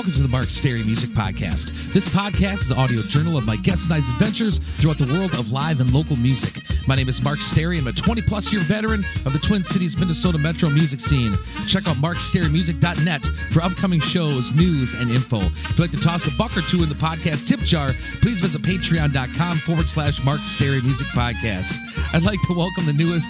Welcome to the Mark Sterry Music Podcast. This podcast is an audio journal of my guests and I's adventures throughout the world of live and local music. My name is Mark Sterry. I'm a 20 plus year veteran of the Twin Cities, Minnesota metro music scene. Check out marksterrymusic.net for upcoming shows, news, and info. If you'd like to toss a buck or two in the podcast tip jar, please visit patreon.com forward slash Mark Sterry Music Podcast. I'd like to welcome the newest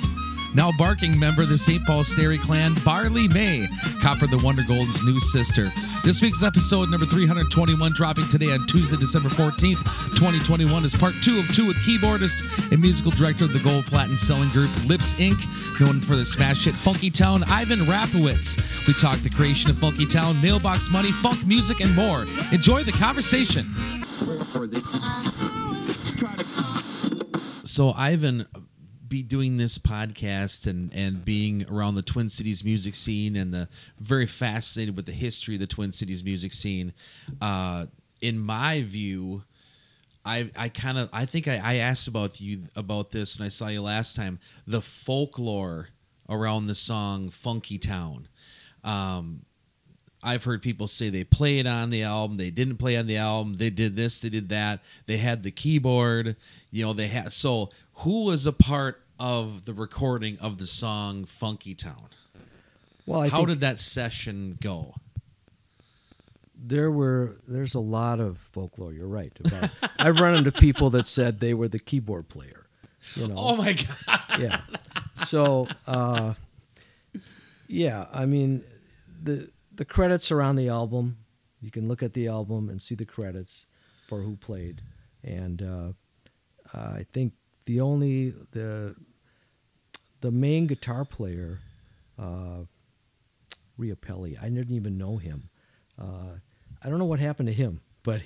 now barking member of the St. Paul Sterry clan, Barley May, Copper the Wonder Gold's new sister. This week's episode, number 321, dropping today on Tuesday, December 14th, 2021, is part two of two with keyboardist and musical director of the Gold Platinum selling group Lipps Inc., known for the smash hit Funky Town, Ivan Rafowitz. We talked the creation of Funky Town, mailbox money, funk music, and more. Enjoy the conversation. So, Ivan, be doing this podcast and and being around the Twin Cities music scene and the very fascinated with the history of the Twin Cities music scene. Uh, in my view, I I kind of I think I, I asked about you about this and I saw you last time. The folklore around the song "Funky Town." Um, I've heard people say they played on the album, they didn't play on the album, they did this, they did that, they had the keyboard, you know, they had so who was a part of the recording of the song Funky Town? Well, I How did that session go? there were there's a lot of folklore. You're right. About, I've run into people that said they were the keyboard player. You know. Oh my god. yeah. So, uh, yeah, I mean, the the credits are on the album. You can look at the album and see the credits for who played, and uh, I think the only the the main guitar player, uh, Riopelli, I didn't even know him. Uh, I don't know what happened to him, but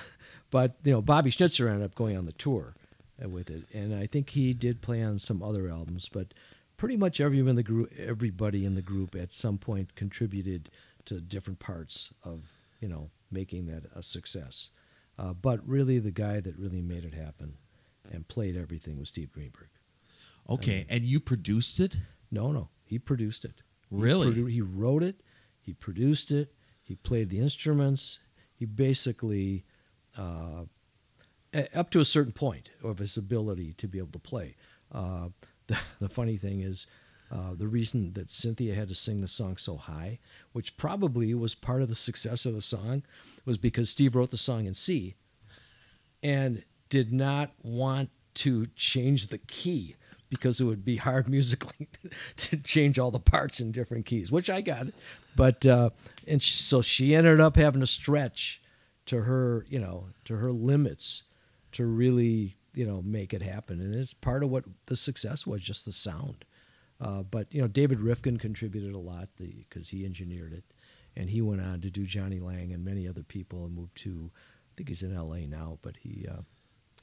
but you know Bobby Schnitzer ended up going on the tour with it, and I think he did play on some other albums, but pretty much everyone in the group, everybody in the group at some point contributed to different parts of you know making that a success. Uh, but really, the guy that really made it happen and played everything with Steve Greenberg. Okay, and you produced it? No, no, he produced it. He Really? produ- he wrote it. He produced it. He played the instruments. He basically, uh, up to a certain point of his ability to be able to play. Uh, the, the funny thing is, uh, the reason that Cynthia had to sing the song so high, which probably was part of the success of the song, was because Steve wrote the song in C and did not want to change the key because it would be hard musically to change all the parts in different keys, which I got. But uh, and so she ended up having to stretch to her, you know, to her limits to really, you know, make it happen. And it's part of what the success was, just the sound. Uh, but you know, David Rivkin contributed a lot because he engineered it, and he went on to do Jonny Lang and many other people, and moved to, I think he's in L.A. now. But he uh,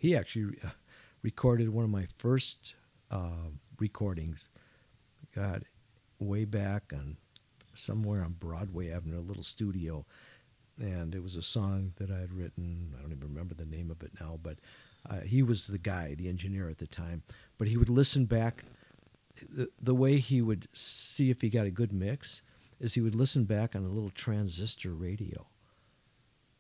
he actually uh, recorded one of my first uh, recordings. God, way back on somewhere on Broadway Avenue, a little studio, and it was a song that I had written. I don't even remember the name of it now, but uh, he was the guy, the engineer at the time. But he would listen back. The, the way he would see if he got a good mix is he would listen back on a little transistor radio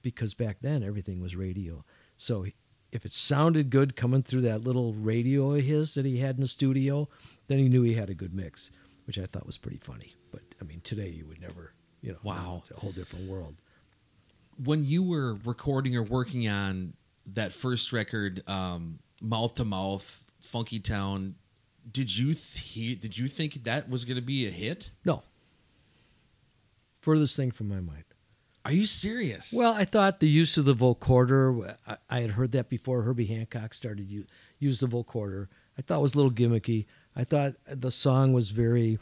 because back then everything was radio. So if it sounded good coming through that little radio of his that he had in the studio, then he knew he had a good mix, which I thought was pretty funny. But I mean, today you would never, you know, Wow. it's a whole different world. When you were recording or working on that first record, um, Mouth to Mouth, Funky Town, did you th- did you think that was going to be a hit? No, furthest thing from my mind. Are you serious? Well, I thought the use of the vocoder, I, I had heard that before Herbie Hancock started to use the vocoder. I thought it was a little gimmicky. I thought the song was very,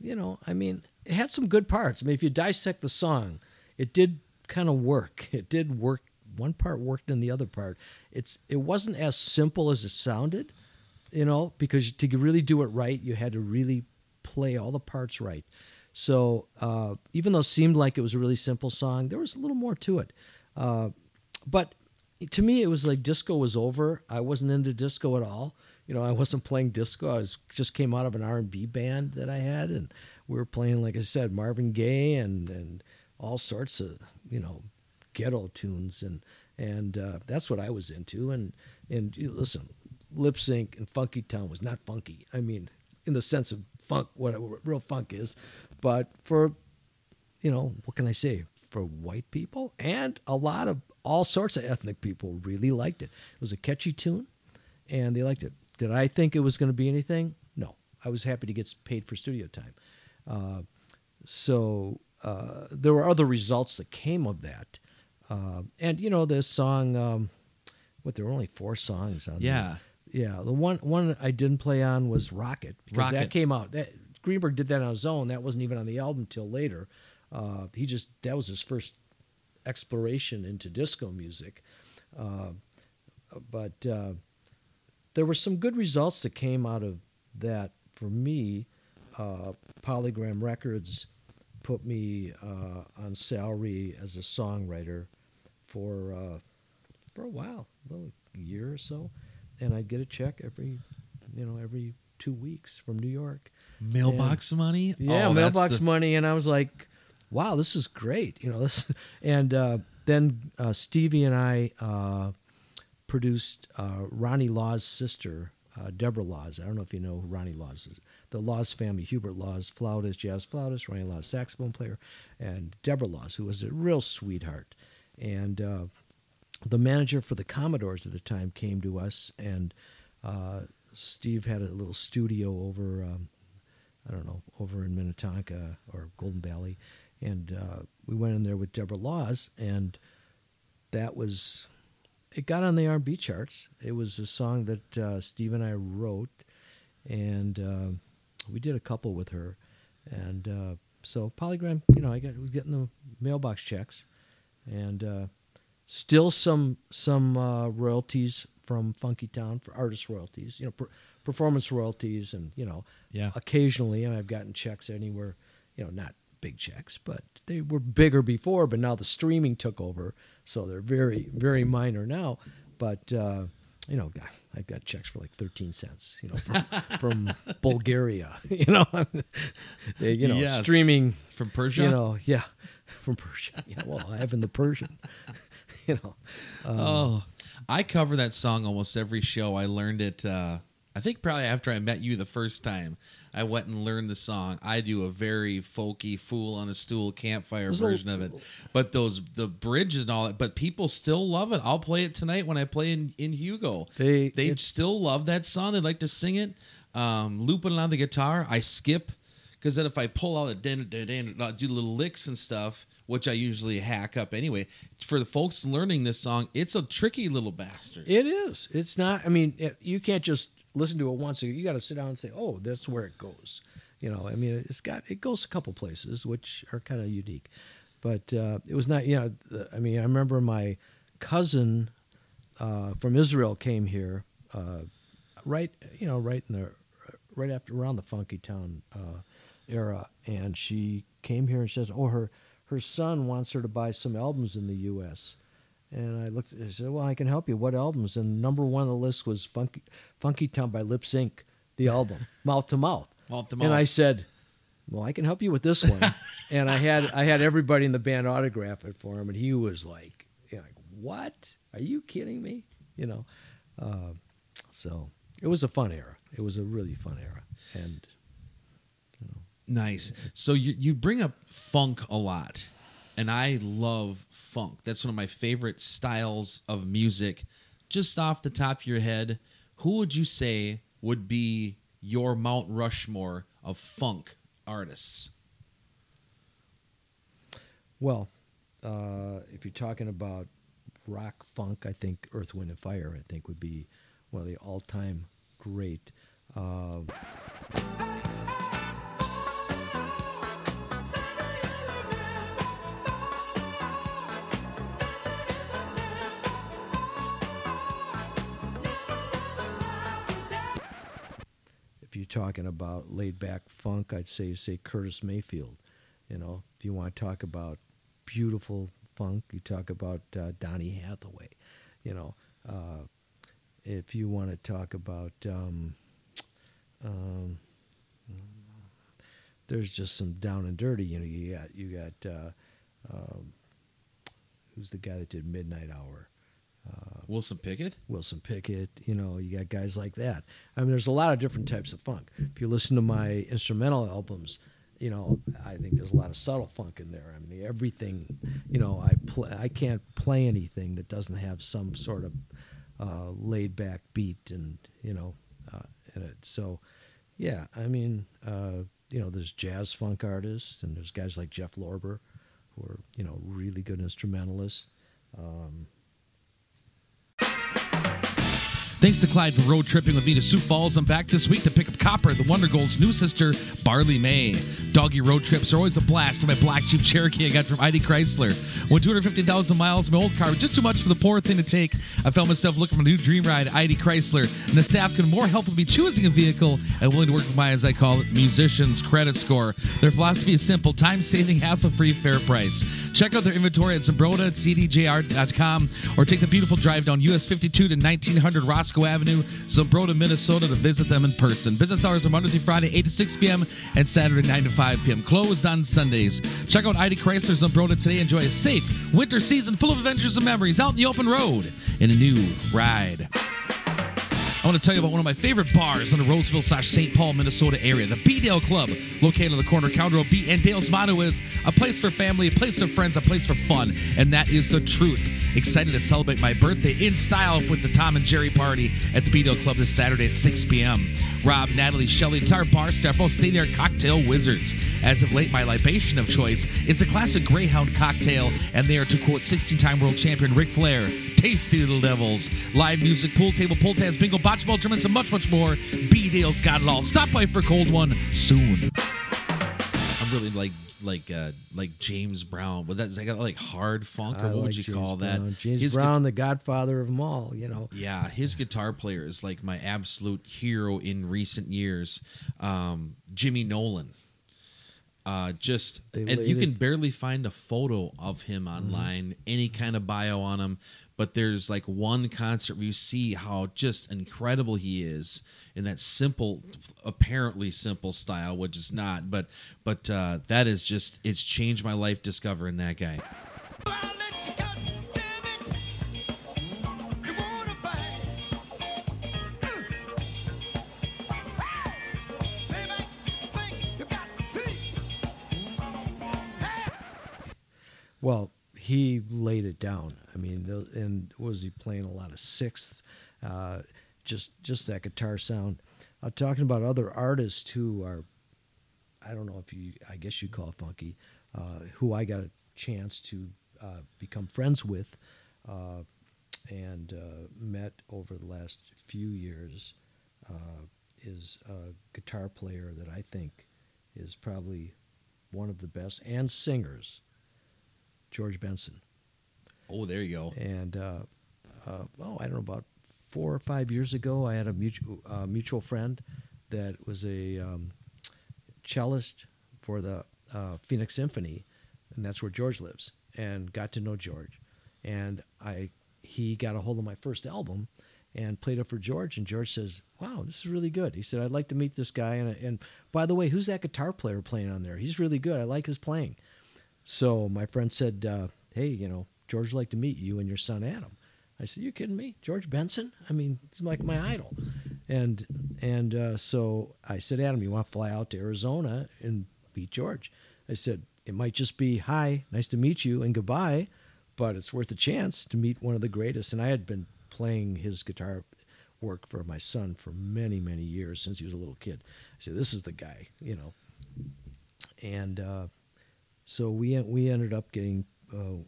you know, I mean, it had some good parts. I mean, if you dissect the song, it did kind of work. It did work. One part worked in the other part. It's it wasn't as simple as it sounded, you know, because to really do it right, you had to really play all the parts right. So uh, even though it seemed like it was a really simple song, there was a little more to it. Uh, but to me, it was like disco was over. I wasn't into disco at all. You know, I wasn't playing disco. I was just came out of an R and B band that I had, and we were playing, like I said, Marvin Gaye and and all sorts of you know ghetto tunes, and and uh, that's what I was into. And and you listen, Lipps Inc. and Funky Town was not funky. I mean, in the sense of funk, what real funk is, but for you know, what can I say? For white people and a lot of all sorts of ethnic people really liked it. It was a catchy tune, and they liked it. Did I think it was going to be anything? No. I was happy to get paid for studio time. Uh, so uh, there were other results that came of that. Uh, and you know, this song, um, what there were only four songs on. Yeah. The, yeah. The one one I didn't play on was Rocket because Rocket. that came out. That Greenberg did that on his own. That wasn't even on the album till later. Uh, he just that was his first exploration into disco music. Uh, but uh, there were some good results that came out of that for me. Uh, Polygram Records put me uh, on salary as a songwriter for uh, for a while, a year or so, and I'd get a check every you know every two weeks from New York. Mailbox money? Yeah, Oh, mailbox the- money, and I was like, "Wow, this is great!" You know, this, and uh, then uh, Stevie and I uh, produced uh, Ronnie Law's sister, uh, Deborah Laws. I don't know if you know who Ronnie Laws is. The Laws family, Hubert Laws, flautist, jazz flautist, Ronnie Laws, saxophone player, and Deborah Laws, who was a real sweetheart. And uh, the manager for the Commodores at the time came to us, and uh, Steve had a little studio over, um, I don't know, over in Minnetonka or Golden Valley, and uh, we went in there with Deborah Laws, and that was, it got on the R&B charts. It was a song that uh, Steve and I wrote, and uh, we did a couple with her, and uh, so Polygram, you know, I got was getting the mailbox checks, and uh, still some some uh, royalties from Funky Town for artist royalties, you know, per, performance royalties, and you know, Yeah. occasionally I've gotten checks anywhere, you know, not big checks, but they were bigger before, but now the streaming took over, so they're very very minor now, but. Uh, you know, I've got checks for like thirteen cents. You know, from, from Bulgaria. You know, they, you know, Yes. streaming From Persia? You know, yeah, from Persia. You know, well, I have in the Persian. you know, um, Oh, I cover that song almost every show. I learned it. Uh, I think probably after I met you the first time, I went and learned the song. I do a very folky "Fool on a Stool" campfire version of it, but those the bridges and all that. But people still love it. I'll play it tonight when I play in in Hugo. They- they still love that song. They like to sing it, um, looping it on the guitar. I skip because then if I pull out a din, din, din, do little licks and stuff, which I usually hack up anyway. For the folks learning this song, it's a tricky little bastard. it is. It's not. I mean, it, you can't just listen to it once. You got to sit down and say, "Oh, that's where it goes." You know, I mean, it's got it goes a couple places which are kind of unique, but uh, it was not. You know, I mean, I remember my cousin uh, from Israel came here, uh, right, you know, right in the right after around the Funky Town uh, era, and she came here and says, "Oh, her her son wants her to buy some albums in the U.S." And I looked. I said, "Well, I can help you. What albums?" And number one on the list was "Funky Funky Town" by Lipps Inc., the album, mouth to mouth. Mouth to mouth. And. I said, "Well, I can help you with this one." and I had I had everybody in the band autograph it for him, and he was like, you know, like "What? Are you kidding me?" You know. Uh, so it was a fun era. It was a really fun era, and Nice. So you you bring up funk a lot, and I love funk. That's one of my favorite styles of music. Just off the top of your head, who would you say would be your Mount Rushmore of funk artists? Well, uh, if you're talking about rock funk, I think Earth, Wind, and Fire, I think would be one of the all-time great. Uh, talking about laid-back funk, I'd say say Curtis Mayfield. You know, if you want to talk about beautiful funk, you talk about uh, Donny Hathaway. You know, uh, if you want to talk about um, um, there's just some down and dirty. You know, you got you got uh, um, who's the guy that did Midnight Hour? Uh, Wilson Pickett. Wilson Pickett. You know, you got guys like that. I mean, there's a lot of different types of funk. If you listen to my instrumental albums, you know, I think there's a lot of subtle funk in there. I mean, everything. You know, I play. I can't play anything that doesn't have some sort of uh, laid back beat and you know uh, in it. So, yeah, I mean, uh, you know, there's jazz funk artists and there's guys like Jeff Lorber, who are you know really good instrumentalists. Um, Thanks to Clyde for road tripping with me to Sioux Falls. I'm back this week to pick up Copper, the Wonder Gold's new sister, Barley May. Doggy road trips are always a blast my black Jeep Cherokee I got from ID Chrysler. Went 250,000 miles, my old car was just too much for the poor thing to take. I found myself looking for a new dream ride, ID Chrysler, and the staff can more help with me choosing a vehicle and willing to work with my, as I call it, musician's credit score. Their philosophy is simple time saving, hassle free, fair price. Check out their inventory at Zumbrota at cdjr.com or take the beautiful drive down US 52 to 1900 Roscoe Avenue, Zumbrota, Minnesota to visit them in person. Business hours are Monday through Friday, 8 to 6 p.m. and Saturday, 9 to 5 p.m. Closed on Sundays. Check out ID Chrysler Zumbrota today. Enjoy a safe winter season full of adventures and memories out in the open road in a new ride. I want to tell you about one of my favorite bars in the Roseville slash St. Paul, Minnesota area, the B Dale Club, located on the corner of County B. And Dale's motto is a place for family, a place for friends, a place for fun. And that is the truth. Excited to celebrate my birthday in style with the Tom and Jerry party at the B Dale Club this Saturday at 6 p.m. Rob, Natalie, Shelley, our bar staff all stay there cocktail wizards. As of late, my libation of choice is the classic Greyhound cocktail, and they are to quote 16 time world champion Ric Flair tasty little devils. Live music, pool table, pull tabs, bingo, bocce ball tournaments, and much, much more. B Dale's got it all. Stop by for a cold one soon. I'm really like like uh like James Brown, but that's like like hard funk or I what would you James call Brown. that? James His gu- Brown, the godfather of them all. You know, yeah, his guitar player is like my absolute hero in recent years. Um, Jimmy Nolen. Uh, just and you can barely find a photo of him Mm-hmm. online, any kind of bio on him. But there's like one concert where you see how just incredible he is in that simple, apparently simple style, which is not. But but uh, that is just it's changed my life discovering that guy. Well, he laid it down. I mean, and was he playing a lot of sixths? Uh, just just that guitar sound. Uh, talking about other artists who are, I don't know if you, I guess you call funky, uh, who I got a chance to uh, become friends with, uh, and uh, met over the last few years, is a guitar player that I think is probably one of the best and singers. George Benson. Oh, there you go. And uh, uh, oh, I don't know about four or five years ago, I had a mutual uh, mutual friend that was a um, cellist for the uh, Phoenix Symphony, and that's where George lives. And got to know George, and I he got a hold of my first album and played it for George. And George says, "Wow, this is really good." He said, "I'd like to meet this guy." And, and by the way, who's that guitar player playing on there? He's really good. I like his playing. So my friend said, uh, "Hey, you know, George would like to meet you and your son Adam." I said, "You kidding me, George Benson? I mean, he's like my idol." And and uh, so I said, "Adam, you want to fly out to Arizona and meet George?" I said, "It might just be hi, nice to meet you, and goodbye, but it's worth a chance to meet one of the greatest." And I had been playing his guitar work for my son for many many years since he was a little kid. I said, "This is the guy," you know. And uh, so we we ended up getting uh,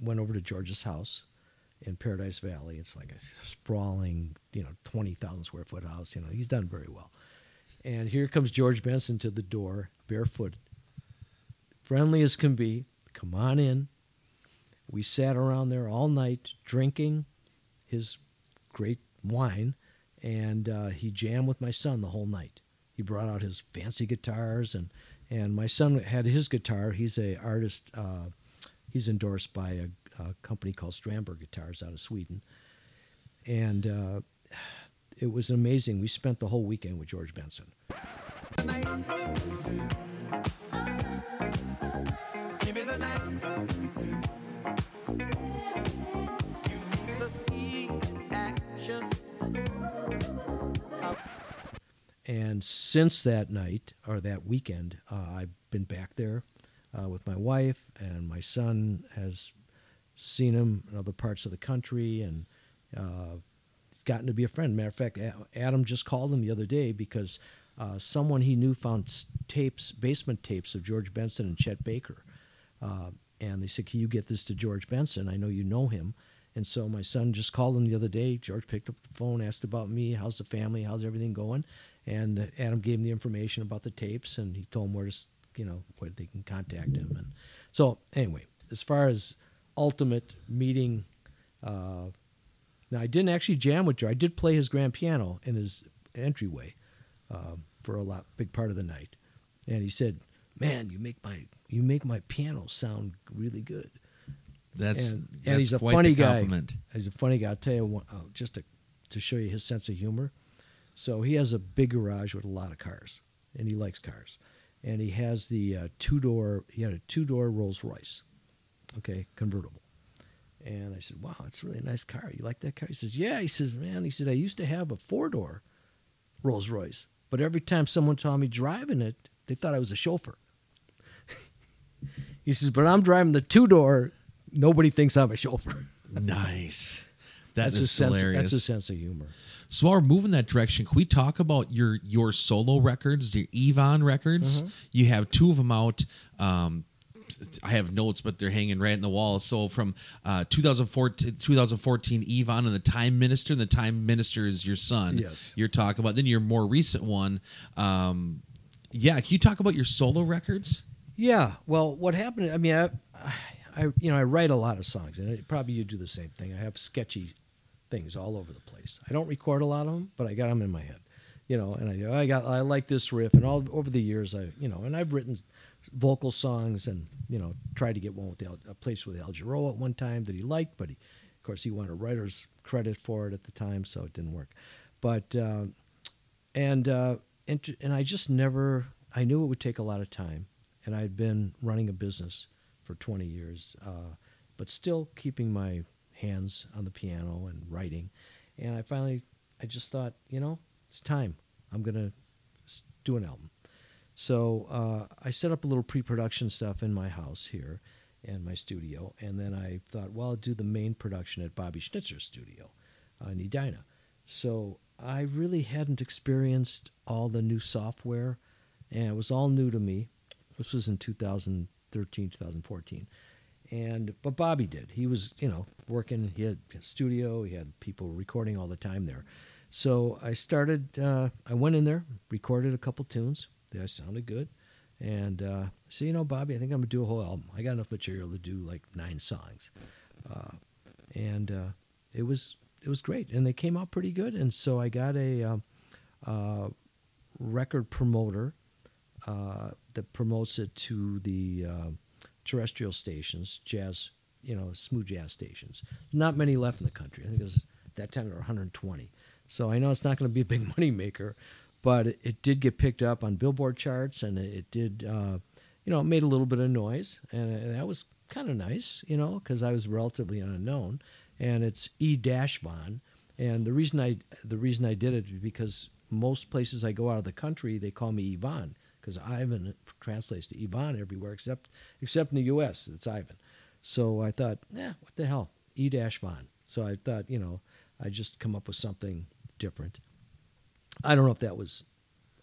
went over to George's house in Paradise Valley. It's like a sprawling, you know, twenty thousand square foot house. You know, he's done very well. And here comes George Benson to the door, barefoot, friendly as can be. Come on in. We sat around there all night drinking his great wine, and uh, he jammed with my son the whole night. He brought out his fancy guitars, and and my son had his guitar. He's a artist. Uh, he's endorsed by a, a company called Strandberg Guitars out of Sweden, and uh, it was amazing. We spent the whole weekend with George Benson. Give me the night. And since that night or that weekend, uh, I've been back there uh, with my wife, and my son has seen him in other parts of the country, and uh, gotten to be a friend. Matter of fact, Adam just called him the other day because uh, someone he knew found tapes, basement tapes of George Benson and Chet Baker, uh, and they said, "Can you get this to George Benson? I know you know him." And so my son just called him the other day. George picked up the phone, asked about me, how's the family, how's everything going, and uh, Adam gave him the information about the tapes, and he told him where to, you know, where they can contact him. And so anyway, as far as ultimate meeting, uh, now I didn't actually jam with Joe. I did play his grand piano in his entryway um, for a lot, big part of the night, and he said, "Man, you make my you make my piano sound really good." That's and, that's and he's a funny guy. He's a funny guy. I'll tell you one, uh, just to, to show you his sense of humor. So he has a big garage with a lot of cars, and he likes cars. And he has the uh, two door. He had a two door Rolls Royce, okay, convertible. And I said, "Wow, it's a really nice car. You like that car?" He says, "Yeah." He says, "Man," he said, "I used to have a four door Rolls Royce, but every time someone saw me driving it, they thought I was a chauffeur." he says, "But I'm driving the two door. Nobody thinks I'm a chauffeur." Nice. That that's a sense. That's a sense of humor. So while we're moving that direction, can we talk about your your solo records, your Yvonne records? Mm-hmm. You have two of them out. Um, I have notes, but they're hanging right in the wall. So from uh, 2014, 2014, Yvonne and the Time Minister, and the Time Minister is your son. Yes. You're talking about. Then your more recent one. Um, yeah, can you talk about your solo records? Yeah. Well, what happened? I mean, I, I, you know, I write a lot of songs, and probably you do the same thing. I have sketchy things all over the place. I don't record a lot of them, but I got them in my head, you know. And I, I got, I like this riff, and all over the years, I, you know, and I've written vocal songs, and you know, tried to get one with the, a place with Al Jarreau at one time that he liked, but he, of course, he wanted writer's credit for it at the time, so it didn't work. But uh, and uh, and and I just never. I knew it would take a lot of time, and I'd been running a business for 20 years, uh, but still keeping my hands on the piano and writing. And I finally, I just thought, you know, it's time. I'm gonna do an album. So uh, I set up a little pre-production stuff in my house here, and my studio, and then I thought, well, I'll do the main production at Bobby Schnitzer's studio uh, in Edina. So I really hadn't experienced all the new software, and it was all new to me. This was in 2013, 2014. And but Bobby did. He was, you know, working. He had a studio. He had people recording all the time there. So I started. Uh, I went in there, recorded a couple tunes. They sounded good, and uh, said, you know, Bobby, I think I'm gonna do a whole album. I got enough material to do like nine songs, uh, and uh, it was it was great, and they came out pretty good. And so I got a um, uh, record promoter uh, that promotes it to the uh, terrestrial stations, jazz, you know, smooth jazz stations. Not many left in the country. I think there's at that time there were 120. So I know it's not going to be a big money maker, but it, it did get picked up on Billboard charts, and it, it did, uh, you know, it made a little bit of noise, and that was kind of nice, you know, because I was relatively unknown. And it's E dash Von, and the reason I the reason I did it is because most places I go out of the country they call me Ivan because Ivan translates to Ivan everywhere except except in the U.S. It's Ivan. So I thought, yeah, what the hell, E dash Von. So I thought, you know, I just come up with something different. I don't know if that was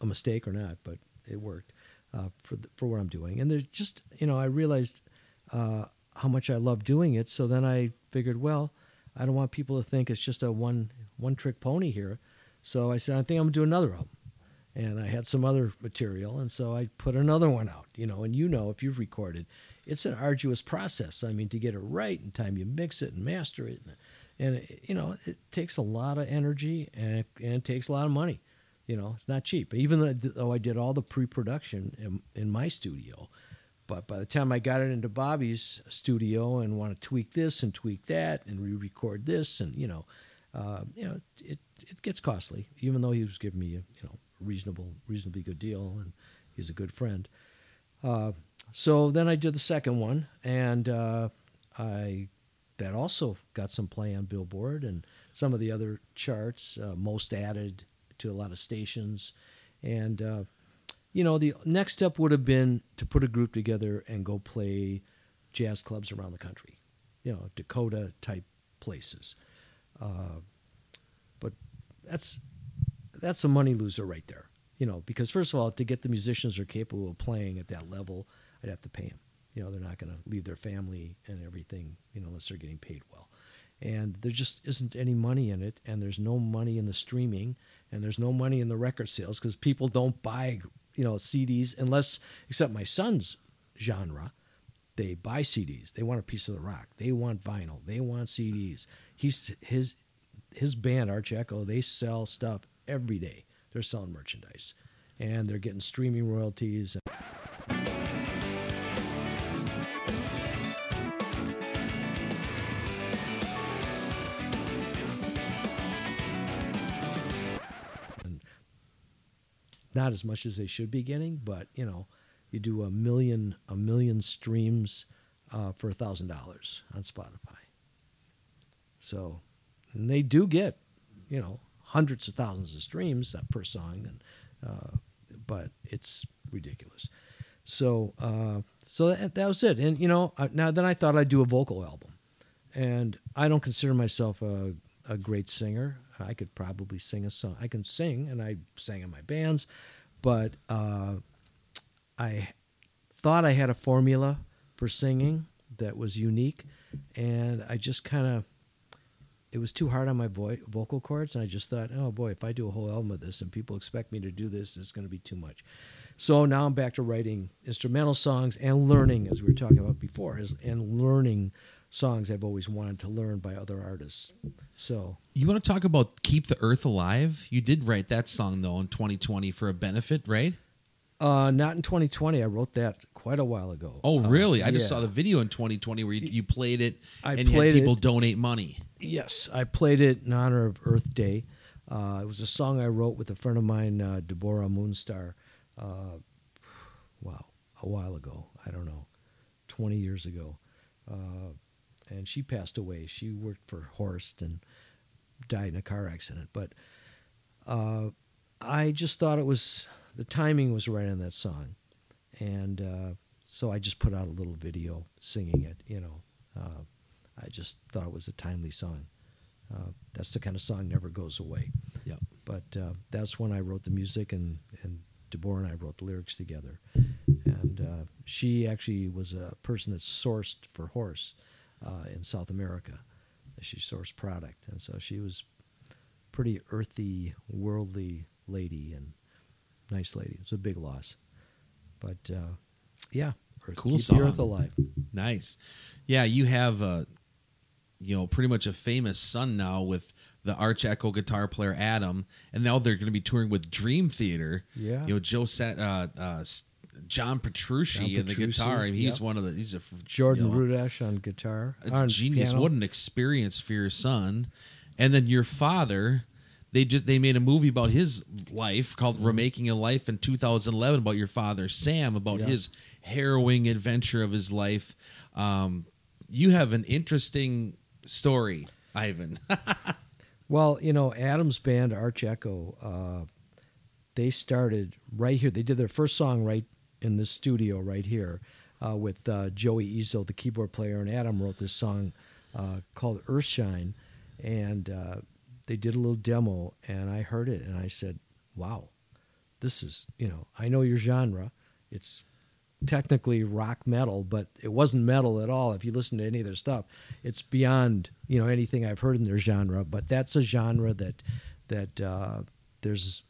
a mistake or not, but it worked uh, for the, for what I'm doing. And there's just, you know, I realized uh, how much I love doing it. So then I figured, well, I don't want people to think it's just a one one trick pony here. So I said, I think I'm gonna do another album. And I had some other material, and so I put another one out. You know, and you know if you've recorded, it's an arduous process. I mean, to get it right in time you mix it and master it, and, and you know it takes a lot of energy and it, and it takes a lot of money. You know, it's not cheap. Even though, though I did all the pre-production in, in my studio, but by the time I got it into Bobby's studio and want to tweak this and tweak that and re-record this and you know, uh, you know, it it gets costly. Even though he was giving me you know reasonable, reasonably good deal and he's a good friend. Uh, so then I did the second one, and uh, I that also got some play on Billboard and some of the other charts, uh, most added to a lot of stations, and uh, you know the next step would have been to put a group together and go play jazz clubs around the country, you know Dakota type places, uh, but that's that's a money loser right there, you know because first of all to get the musicians who are capable of playing at that level, I'd have to pay them. You know they're not going to leave their family and everything, you know unless they're getting paid well. And there just isn't any money in it and there's no money in the streaming and there's no money in the record sales because people don't buy you know cds unless except my son's genre they buy cds they want a piece of the rock. They want vinyl. They want cds he's his his band arch echo they sell stuff every day they're selling merchandise and they're getting streaming royalties not as much as they should be getting, but you know, you do a million a million streams uh, for a thousand dollars on Spotify. So, and they do get, you know, hundreds of thousands of streams per song, and uh, but it's ridiculous. So, uh, so that, that was it. And you know, uh, now then I thought I'd do a vocal album, and I don't consider myself a a great singer. I could probably sing a song. I can sing, and I sang in my bands, but uh, I thought I had a formula for singing that was unique, and I just kind of it was too hard on my vo- vocal cords, and I just thought, oh boy, if I do a whole album of this and people expect me to do this, it's going to be too much. So now I'm back to writing instrumental songs and learning, as we were talking about before, is, and learning songs I've always wanted to learn by other artists. So You want to talk about Keep the Earth Alive? You did write that song, though, in 2020 for a benefit, right? uh, not in 2020. I wrote that quite a while ago. Oh, Uh, really? I just yeah. saw the video in 2020 where you, you played it I and played had people it. donate money. Yes, I played it in honor of Earth Day. Uh, it was a song I wrote with a friend of mine, uh, Deborah Moonstar. Uh, wow, a while ago. I don't know, 20 years ago. Uh, and she passed away. She worked for Horst and died in a car accident. But uh, I just thought it was the timing was right on that song, and uh, so I just put out a little video singing it. You know, uh, I just thought it was a timely song. Uh, that's the kind of song never goes away. Yep. But uh, that's when I wrote the music, and and Deborah and I wrote the lyrics together. And uh, she actually was a person that sourced for Horst uh, in South America. She sourced product, and so she was pretty earthy, worldly lady and nice lady. It's a big loss, but uh, yeah, Earth, Cool keep song. the earth alive. Nice. Yeah, you have uh you know, pretty much a famous son now with the Arch Echo guitar player Adam, and now they're going to be touring with Dream Theater. Yeah. You know, Joe Sat, uh, uh, John Petrucci in the guitar. I mean, he's yep. one of the. He's a Jordan you know, Rudess on guitar. It's on genius. piano. What an experience for your son. And then your father, they just they made a movie about his life called Mm-hmm. Remaking a Life in 2011 about your father Sam about Yeah. his harrowing adventure of his life. Um, you have an interesting story, Ivan. Well, you know, Adam's band Arch Echo, uh, they started right here. They did their first song right in this studio right here uh, with uh, Joey Izzo, the keyboard player, and Adam wrote this song uh, called Earthshine, and uh, they did a little demo, and I heard it, and I said, "Wow, this is you know, I know your genre. It's technically rock metal, but it wasn't metal at all. If you listen to any of their stuff, it's beyond you know anything I've heard in their genre. But that's a genre that that uh, there's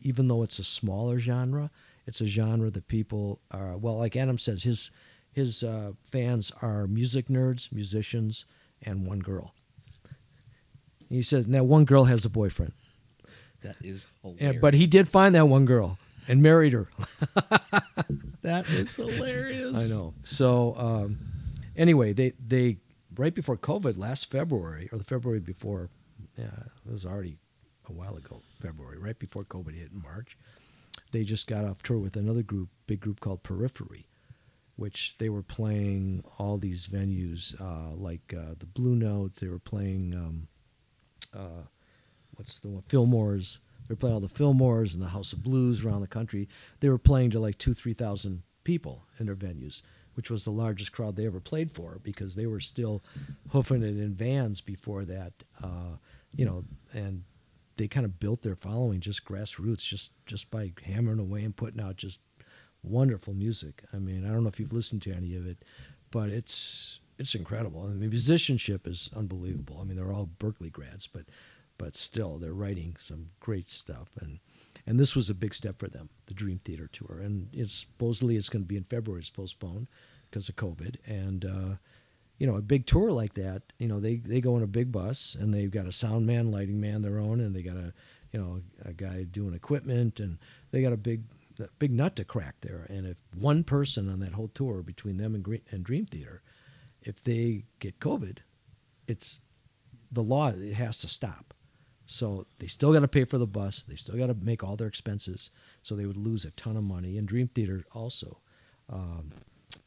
even though it's a smaller genre, it's a genre that people are well. Like Adam says, his his uh, fans are music nerds, musicians, and one girl. He said, now one girl has a boyfriend, that is hilarious. and, but he did find that one girl and married her. that is hilarious. I know. So um, anyway, they they right before COVID, last February or the February before, yeah, it was already a while ago, February, right before COVID hit in March. they just got off tour with another group, big group called Periphery, which they were playing all these venues uh, like uh, the Blue Notes. They were playing um, uh, what's the one Fillmore's. They were playing all the Fillmores and the House of Blues around the country. They were playing to like two, three thousand people in their venues, which was the largest crowd they ever played for because they were still hoofing it in vans before that. Uh, you know, and they kind of built their following just grassroots, just just by hammering away and putting out just wonderful music. I mean, I don't know if you've listened to any of it, but it's it's incredible. Mean, the musicianship is unbelievable. I mean, they're all Berklee grads, but but still, they're writing some great stuff. And and this was a big step for them, the Dream Theater tour. And it's supposedly it's going to be in February. It's postponed because of COVID. And uh, you know, a big tour like that, you know, they they go in a big bus and they've got a sound man, lighting man their own, and they got a you know a guy doing equipment, and they got a big big nut to crack there. And if one person on that whole tour between them and, Gre- and Dream Theater, if they get COVID, it's the law. It has to stop. So they still got to pay for the bus. They still got to make all their expenses. So they would lose a ton of money. And Dream Theater also. Um,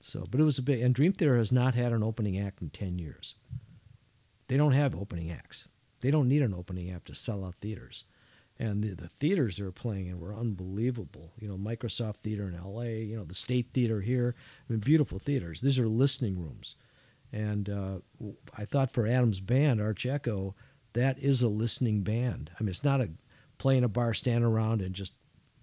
so, but it was a big. And Dream Theater has not had an opening act in ten years. They don't have opening acts. They don't need an opening act to sell out theaters. And the, the theaters they were playing in were unbelievable. You know, Microsoft Theater in L.A. You know, the State Theater here. I mean, beautiful theaters. These are listening rooms. And uh, I thought for Adam's band, Arch Echo, that is a listening band. I mean, it's not a playing a bar, stand around and just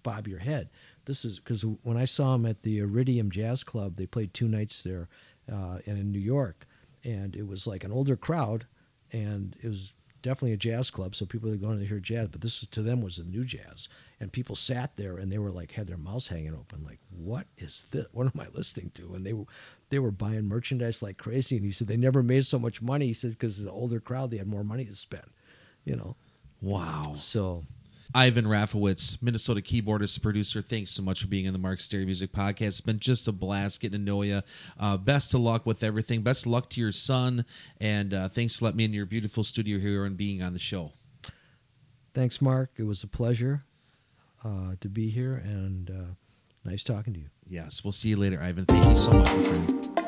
bob your head. This is because when I saw them at the Iridium Jazz Club, they played two nights there, uh, and in New York, and it was like an older crowd, and it was definitely a jazz club, so people were going to hear jazz. But this was, to them was the new jazz, and people sat there and they were like had their mouths hanging open, like, "What is this? What am I listening to?" And they were they were buying merchandise like crazy. And he said they never made so much money. He said because the older crowd, they had more money to spend, you know. Wow. So Ivan Rafowitz, Minnesota keyboardist, producer. Thanks so much for being in the Mark Sterry Music Podcast. It's been just a blast getting to know you. Uh, best of luck with everything. Best of luck to your son, and uh, thanks for letting me in your beautiful studio here and being on the show. thanks, Mark. It was a pleasure uh, to be here, and uh, nice talking to you. Yes, we'll see you later, Ivan. Thank you so much, my friend.